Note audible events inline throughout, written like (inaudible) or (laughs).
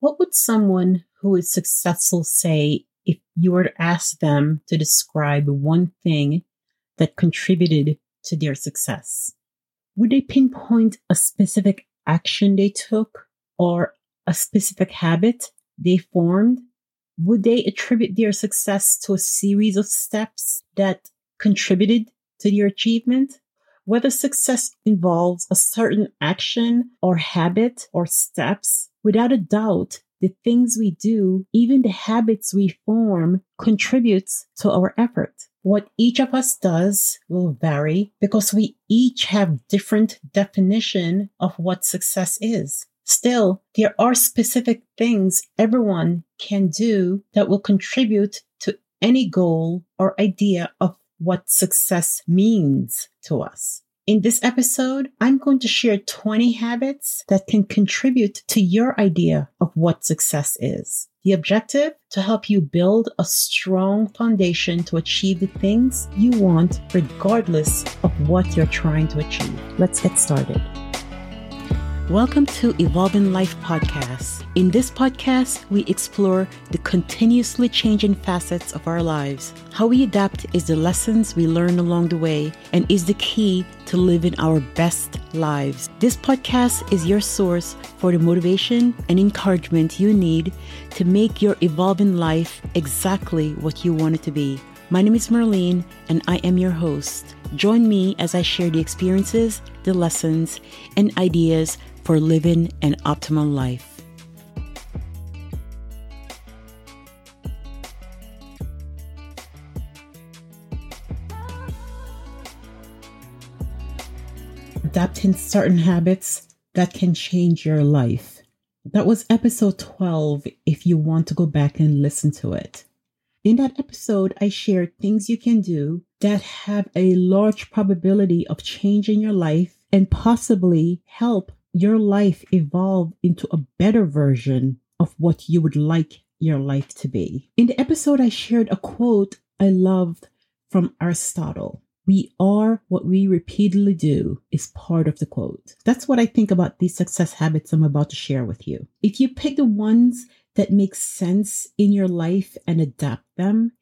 What would someone who is successful say if you were to ask them to describe one thing that contributed to their success? Would they pinpoint a specific action they took or a specific habit they formed? Would they attribute their success to a series of steps that contributed to their achievement? Whether success involves a certain action or habit or steps, without a doubt, the things we do, even the habits we form, contributes to our effort. What each of us does will vary because we each have different definition of what success is. Still, there are specific things everyone can do that will contribute to any goal or idea of what success means to us. In this episode, I'm going to share 20 habits that can contribute to your idea of what success is. The objective to help you build a strong foundation to achieve the things you want regardless of what you're trying to achieve. Let's get started. Welcome to Evolving Life Podcast. In this podcast, we explore the continuously changing facets of our lives. How we adapt is the lessons we learn along the way and is the key to living our best lives. This podcast is your source for the motivation and encouragement you need to make your evolving life exactly what you want it to be. My name is Merlene, and I am your host. Join me as I share the experiences, the lessons, and ideas for living an optimal life. Adapting certain habits that can change your life. That was episode 12 if you want to go back and listen to it. In that episode, I shared things you can do that have a large probability of changing your life and possibly help your life evolve into a better version of what you would like your life to be. In the episode, I shared a quote I loved from Aristotle. We are what we repeatedly do is part of the quote. That's what I think about these success habits I'm about to share with you. If you pick the ones that make sense in your life and adapt them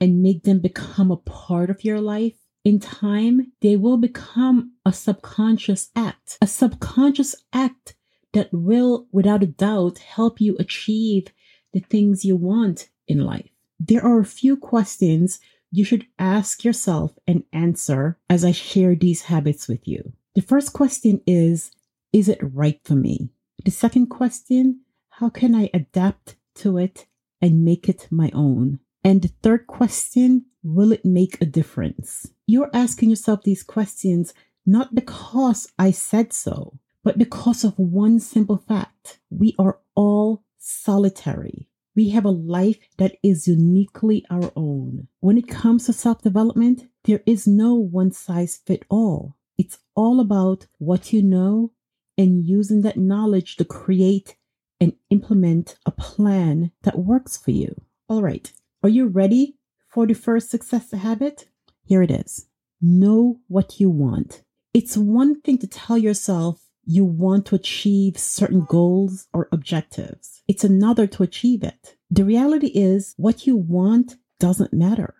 and make them become a part of your life, in time, they will become a subconscious act, a subconscious act that will, without a doubt, help you achieve the things you want in life. There are a few questions you should ask yourself and answer as I share these habits with you. The first question is, is it right for me? The second question, how can I adapt to it and make it my own? And the third question, will it make a difference? You're asking yourself these questions not because I said so, but because of one simple fact. We are all solitary. We have a life that is uniquely our own. When it comes to self development, there is no one size fit all. It's all about what you know and using that knowledge to create and implement a plan that works for you. All right. Are you ready for the first success habit? Here it is. Know what you want. It's one thing to tell yourself you want to achieve certain goals or objectives. It's another to achieve it. The reality is what you want doesn't matter.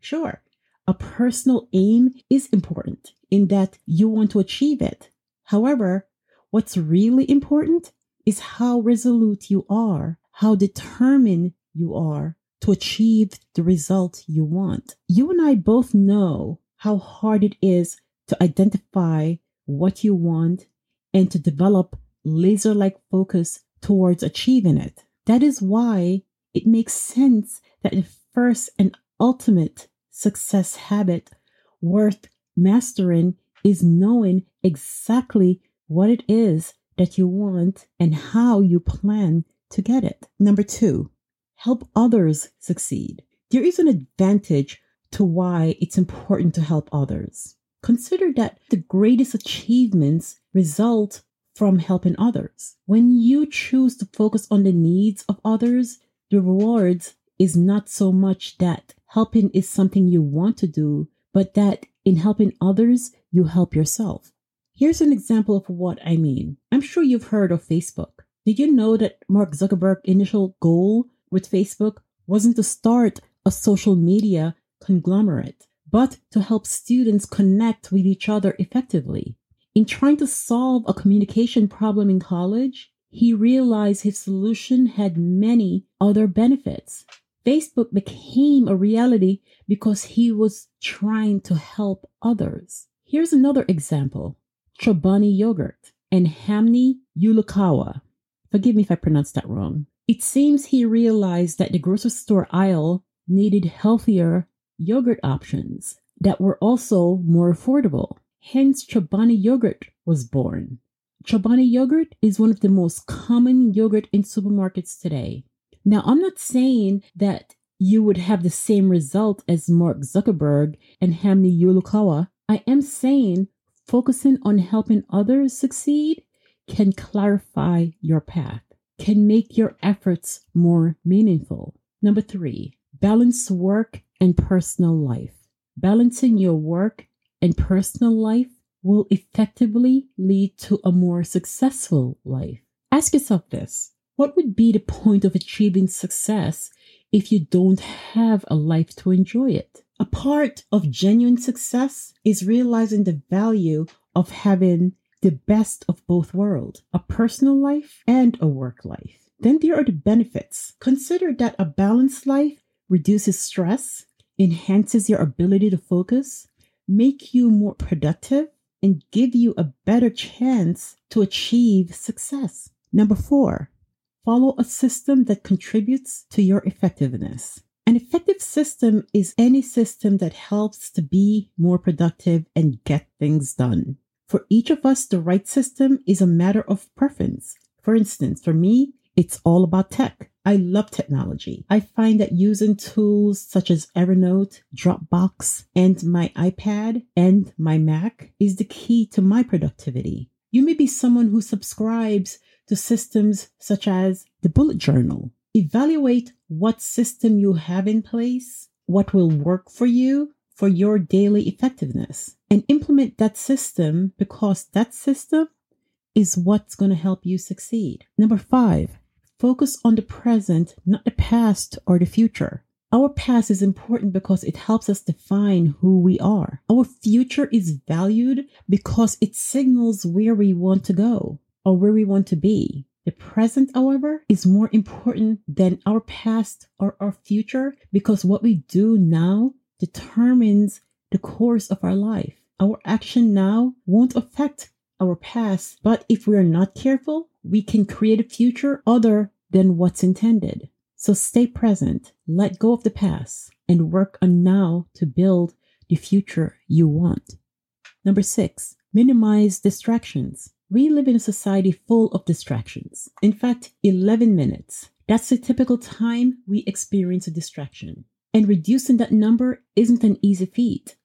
Sure, a personal aim is important in that you want to achieve it. However, what's really important is how resolute you are, how determined you are to achieve the result you want. You and I both know how hard it is to identify what you want and to develop laser like focus towards achieving it. That is why it makes sense that the first and ultimate success habit worth mastering is knowing exactly what it is that you want and how you plan to get it. Number two, help others succeed. There is an advantage to why it's important to help others. Consider that the greatest achievements result from helping others. When you choose to focus on the needs of others, the rewards is not so much that helping is something you want to do, but that in helping others, you help yourself. Here's an example of what I mean. I'm sure you've heard of Facebook. Did you know that Mark Zuckerberg's initial goal with Facebook wasn't to start a social media conglomerate, but to help students connect with each other effectively? In trying to solve a communication problem in college, he realized his solution had many other benefits. Facebook became a reality because he was trying to help others. Here's another example Chobani yogurt and Hamni Yulukawa. Forgive me if I pronounced that wrong. It seems he realized that the grocery store aisle needed healthier yogurt options that were also more affordable. Hence, Chobani yogurt was born. Chobani yogurt is one of the most common yogurt in supermarkets today. Now, I'm not saying that you would have the same result as Mark Zuckerberg and Hamni Yulukawa. I am saying focusing on helping others succeed can clarify your path, can make your efforts more meaningful. Number three, balance work and personal life. Balancing your work and personal life will effectively lead to a more successful life. Ask yourself this what would be the point of achieving success if you don't have a life to enjoy it? A part of genuine success is realizing the value of having the best of both worlds a personal life and a work life. Then there are the benefits. Consider that a balanced life reduces stress, enhances your ability to focus, make you more productive, and give you a better chance to achieve success. Number four, follow a system that contributes to your effectiveness. An effective system is any system that helps to be more productive and get things done. For each of us, the right system is a matter of preference. For instance, for me, it's all about tech. I love technology. I find that using tools such as Evernote, Dropbox, and my iPad and my Mac is the key to my productivity. You may be someone who subscribes to systems such as the bullet journal. Evaluate what system you have in place, what will work for you for your daily effectiveness, and implement that system because that system is what's going to help you succeed. Number five, Focus on the present, not the past or the future. Our past is important because it helps us define who we are. Our future is valued because it signals where we want to go or where we want to be. The present, however, is more important than our past or our future because what we do now determines the course of our life. Our action now won't affect our past, but if we are not careful, we can create a future other than what's intended. So stay present, let go of the past, and work on now to build the future you want. Number six, minimize distractions. We live in a society full of distractions. In fact, 11 minutes. That's the typical time we experience a distraction. And reducing that number isn't an easy feat.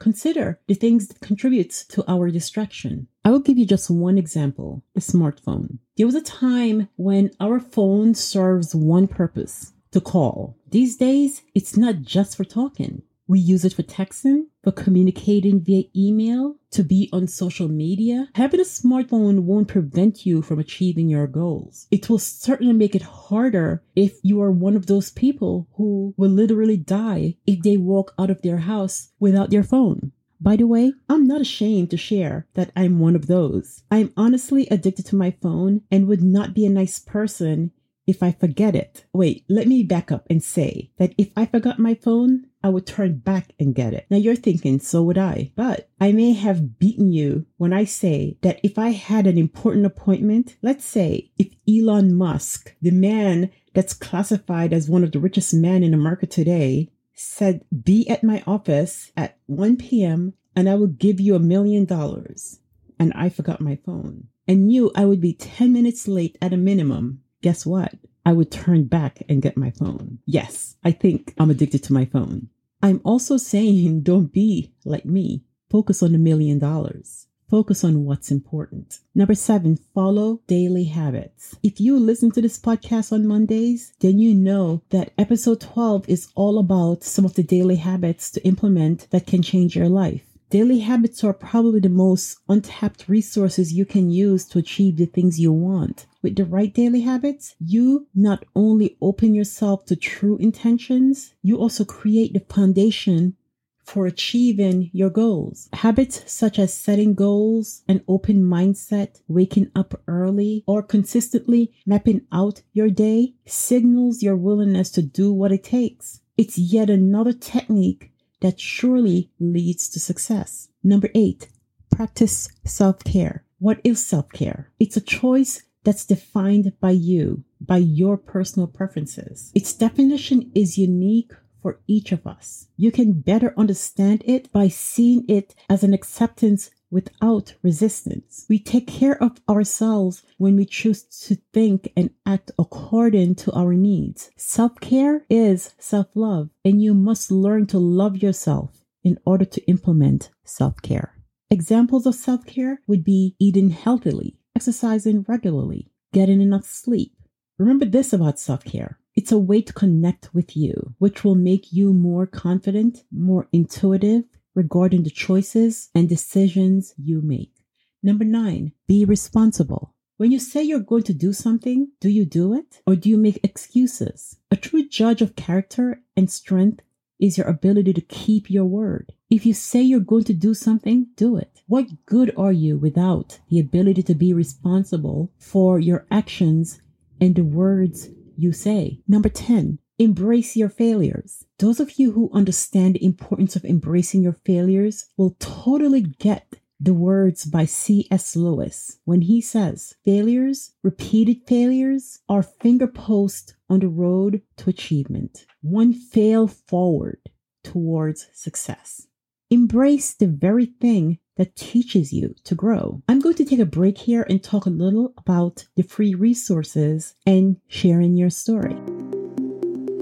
Consider the things that contributes to our distraction. I will give you just one example the smartphone. There was a time when our phone serves one purpose to call. These days, it's not just for talking. We use it for texting, for communicating via email, to be on social media. Having a smartphone won't prevent you from achieving your goals. It will certainly make it harder if you are one of those people who will literally die if they walk out of their house without their phone. By the way, I'm not ashamed to share that I'm one of those. I'm honestly addicted to my phone and would not be a nice person if I forget it. Wait, let me back up and say that if I forgot my phone, I would turn back and get it. Now you're thinking, so would I. But I may have beaten you when I say that if I had an important appointment, let's say if Elon Musk, the man that's classified as one of the richest men in America today, said, be at my office at 1 p.m. and I will give you a million dollars. And I forgot my phone and knew I would be 10 minutes late at a minimum guess what? I would turn back and get my phone. Yes, I think I'm addicted to my phone. I'm also saying (laughs) don't be like me. Focus on a million dollars. Focus on what's important. Number seven, follow daily habits. If you listen to this podcast on Mondays, then you know that episode 12 is all about some of the daily habits to implement that can change your life. Daily habits are probably the most untapped resources you can use to achieve the things you want. With the right daily habits, you not only open yourself to true intentions, you also create the foundation for achieving your goals. Habits such as setting goals, an open mindset, waking up early, or consistently mapping out your day signals your willingness to do what it takes. It's yet another technique that surely leads to success. Number eight, practice self care. What is self care? It's a choice that's defined by you, by your personal preferences. Its definition is unique for each of us. You can better understand it by seeing it as an acceptance without resistance. We take care of ourselves when we choose to think and act according to our needs. Self care is self love, and you must learn to love yourself in order to implement self care. Examples of self care would be eating healthily, exercising regularly, getting enough sleep. Remember this about self care it's a way to connect with you, which will make you more confident, more intuitive regarding the choices and decisions you make. Number nine, be responsible. When you say you're going to do something, do you do it or do you make excuses? A true judge of character and strength is your ability to keep your word. If you say you're going to do something, do it. What good are you without the ability to be responsible for your actions and the words you say. Number 10, embrace your failures. Those of you who understand the importance of embracing your failures will totally get the words by C.S. Lewis when he says, Failures, repeated failures, are finger posts on the road to achievement. One fail forward towards success. Embrace the very thing that teaches you to grow. I'm going to take a break here and talk a little about the free resources and sharing your story.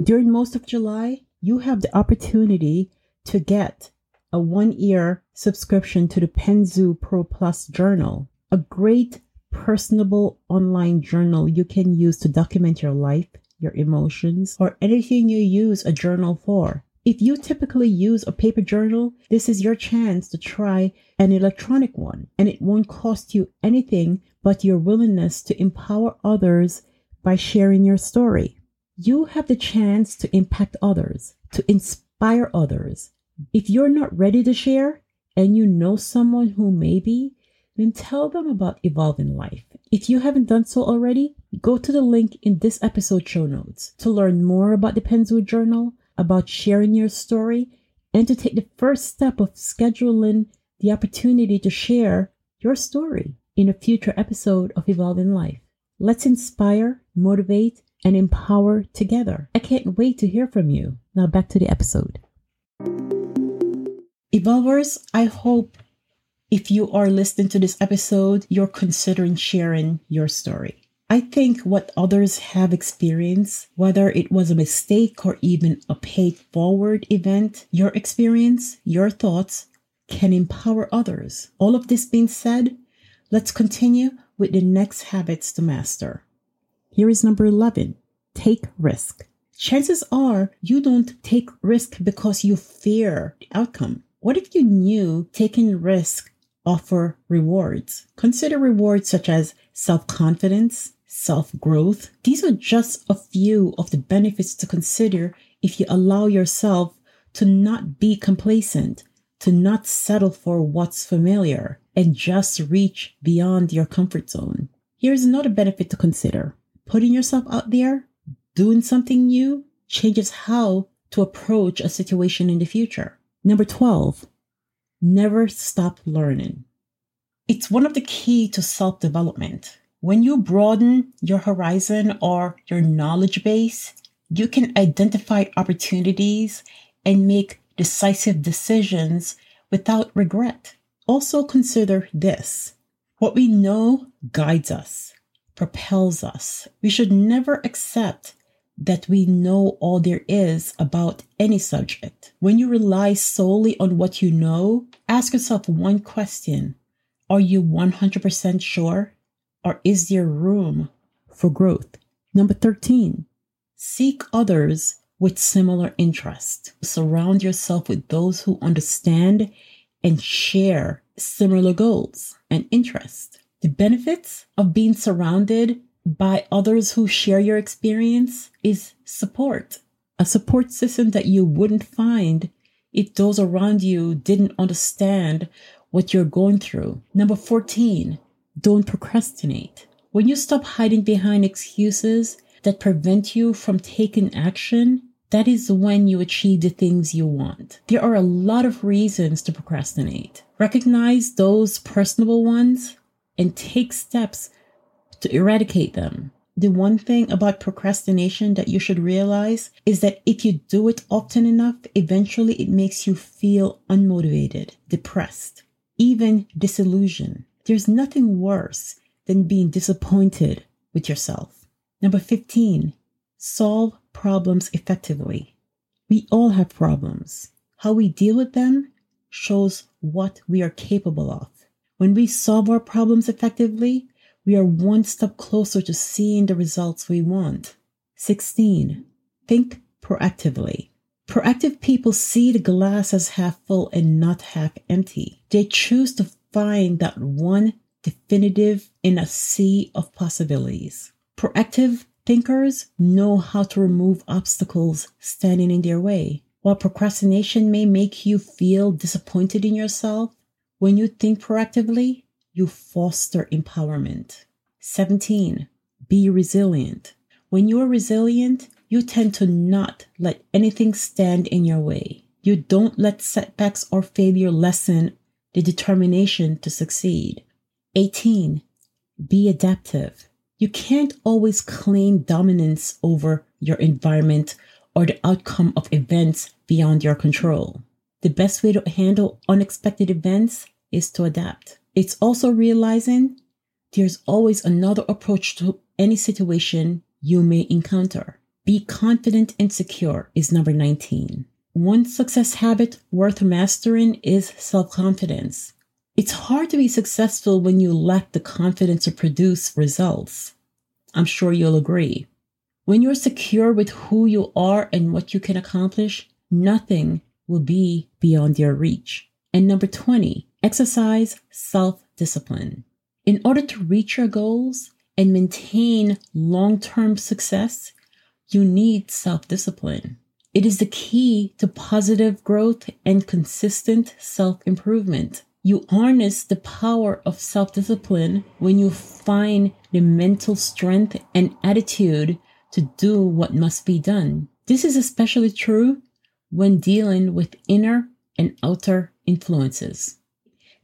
During most of July, you have the opportunity to get a one year subscription to the Penzu Pro Plus journal, a great personable online journal you can use to document your life, your emotions, or anything you use a journal for. If you typically use a paper journal, this is your chance to try an electronic one, and it won't cost you anything but your willingness to empower others by sharing your story. You have the chance to impact others, to inspire others. If you're not ready to share and you know someone who may be, then tell them about Evolving Life. If you haven't done so already, go to the link in this episode show notes to learn more about the Penzu Journal about sharing your story and to take the first step of scheduling the opportunity to share your story in a future episode of Evolving Life. Let's inspire, motivate, and empower together. I can't wait to hear from you. Now back to the episode. Evolvers, I hope if you are listening to this episode, you're considering sharing your story. I think what others have experienced, whether it was a mistake or even a paid forward event, your experience, your thoughts can empower others. All of this being said, let's continue with the next habits to master. Here is number 11 take risk. Chances are you don't take risk because you fear the outcome. What if you knew taking risk offer rewards? Consider rewards such as self confidence, self growth. These are just a few of the benefits to consider if you allow yourself to not be complacent, to not settle for what's familiar, and just reach beyond your comfort zone. Here's another benefit to consider putting yourself out there, doing something new, changes how to approach a situation in the future. Number 12, never stop learning. It's one of the key to self development. When you broaden your horizon or your knowledge base, you can identify opportunities and make decisive decisions without regret. Also consider this. What we know guides us, propels us. We should never accept that we know all there is about any subject. When you rely solely on what you know, ask yourself one question. Are you 100% sure? Or is there room for growth? Number 13, seek others with similar interests. Surround yourself with those who understand and share similar goals and interests. The benefits of being surrounded by others who share your experience is support. A support system that you wouldn't find if those around you didn't understand what you're going through. Number 14, don't procrastinate. When you stop hiding behind excuses that prevent you from taking action, that is when you achieve the things you want. There are a lot of reasons to procrastinate. Recognize those personable ones and take steps to eradicate them. The one thing about procrastination that you should realize is that if you do it often enough, eventually it makes you feel unmotivated, depressed, even disillusioned. There's nothing worse than being disappointed with yourself. Number 15, solve problems effectively. We all have problems. How we deal with them shows what we are capable of. When we solve our problems effectively, we are one step closer to seeing the results we want. 16. Think proactively. Proactive people see the glass as half full and not half empty. They choose to find that one definitive in a sea of possibilities. Proactive thinkers know how to remove obstacles standing in their way. While procrastination may make you feel disappointed in yourself, when you think proactively, you foster empowerment. 17. Be resilient. When you are resilient, you tend to not let anything stand in your way. You don't let setbacks or failure lessen the determination to succeed. 18. Be adaptive. You can't always claim dominance over your environment or the outcome of events beyond your control. The best way to handle unexpected events is to adapt. It's also realizing there's always another approach to any situation you may encounter. Be confident and secure is number 19. One success habit worth mastering is self confidence. It's hard to be successful when you lack the confidence to produce results. I'm sure you'll agree. When you're secure with who you are and what you can accomplish, nothing will be beyond your reach. And number 20, exercise self discipline. In order to reach your goals and maintain long term success, you need self discipline. It is the key to positive growth and consistent self improvement. You harness the power of self discipline when you find the mental strength and attitude to do what must be done. This is especially true when dealing with inner and outer influences.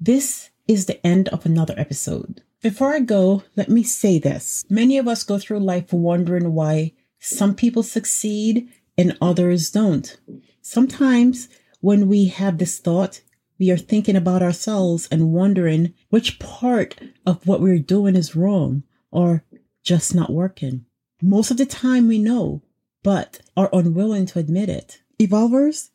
This is the end of another episode. Before I go, let me say this. Many of us go through life wondering why some people succeed and others don't. Sometimes when we have this thought, we are thinking about ourselves and wondering which part of what we're doing is wrong or just not working. Most of the time we know, but are unwilling to admit it. Evolvers,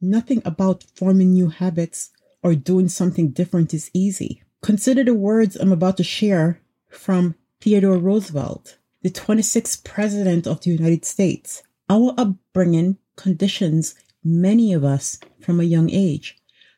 nothing about forming new habits or doing something different is easy. Consider the words I'm about to share from Theodore Roosevelt, the 26th President of the United States. Our upbringing conditions many of us from a young age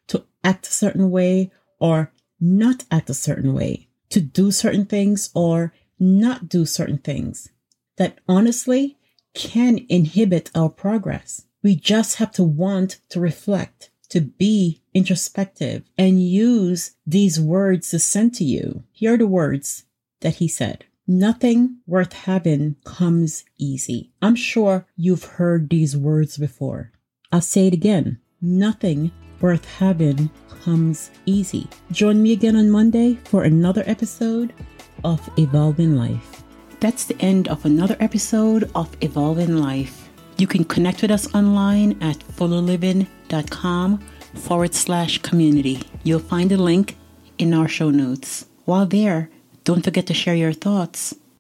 to act a certain way or not act a certain way, to do certain things or not do certain things that honestly can inhibit our progress. We just have to want to reflect to be introspective and use these words to send to you. Here are the words that he said. Nothing worth having comes easy. I'm sure you've heard these words before. I'll say it again. Nothing worth having comes easy. Join me again on Monday for another episode of Evolving Life. That's the end of another episode of Evolving Life. You can connect with us online at fullyliving.com forward slash community. You'll find a link in our show notes. While there, don't forget to share your thoughts